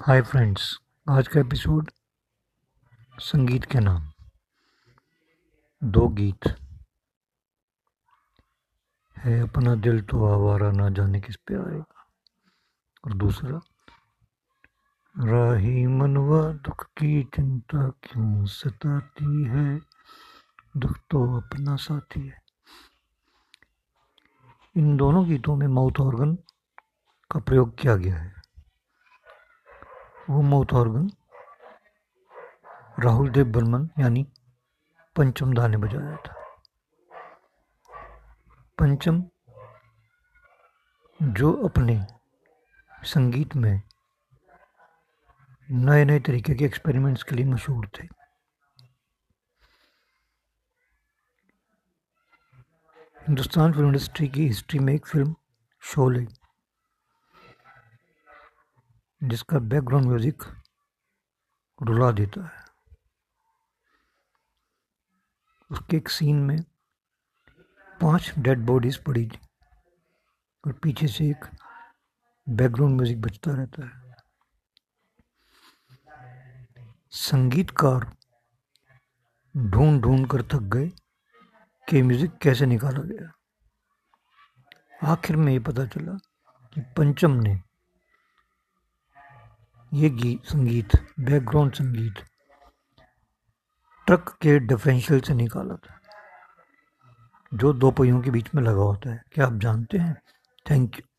Hi friends आज का episode संगीत के नाम। दो गीत। है अपना दिल तो आवारा ना जाने किस पे आएगा। और दूसरा, राही मनवा दुख की चिंता क्यों सताती है? दुख तो अपना साथी है। इन दोनों गीतों में माउथ ऑर्गन का प्रयोग किया गया है। वो माउथ ऑर्गन राहुल देव बर्मन यानी पंचम दा ने बजाया था पंचम जो अपने संगीत में नए नए तरीके के एक्सपेरिमेंट्स के लिए मशहूर थे हिंदुस्तान फ़िल्म इंडस्ट्री की हिस्ट्री में एक फ़िल्म शोले जिसका बैकग्राउंड म्यूज़िक रुला देता है। उसके एक सीन में पाँच डेड बॉडीज पड़ी थी और पीछे से एक बैकग्राउंड म्यूज़िक बजता रहता है। संगीतकार ढूंढ ढूंढ कर थक गए कि म्यूज़िक कैसे निकाला गया। आखिर में ये पता चला कि पंचम ने ये गीत, संगीत बैकग्राउंड संगीत ट्रक के डिफरेंशियल से निकाला था। जो दो पहियों के बीच में लगा होता है। क्या आप जानते हैं? Thank you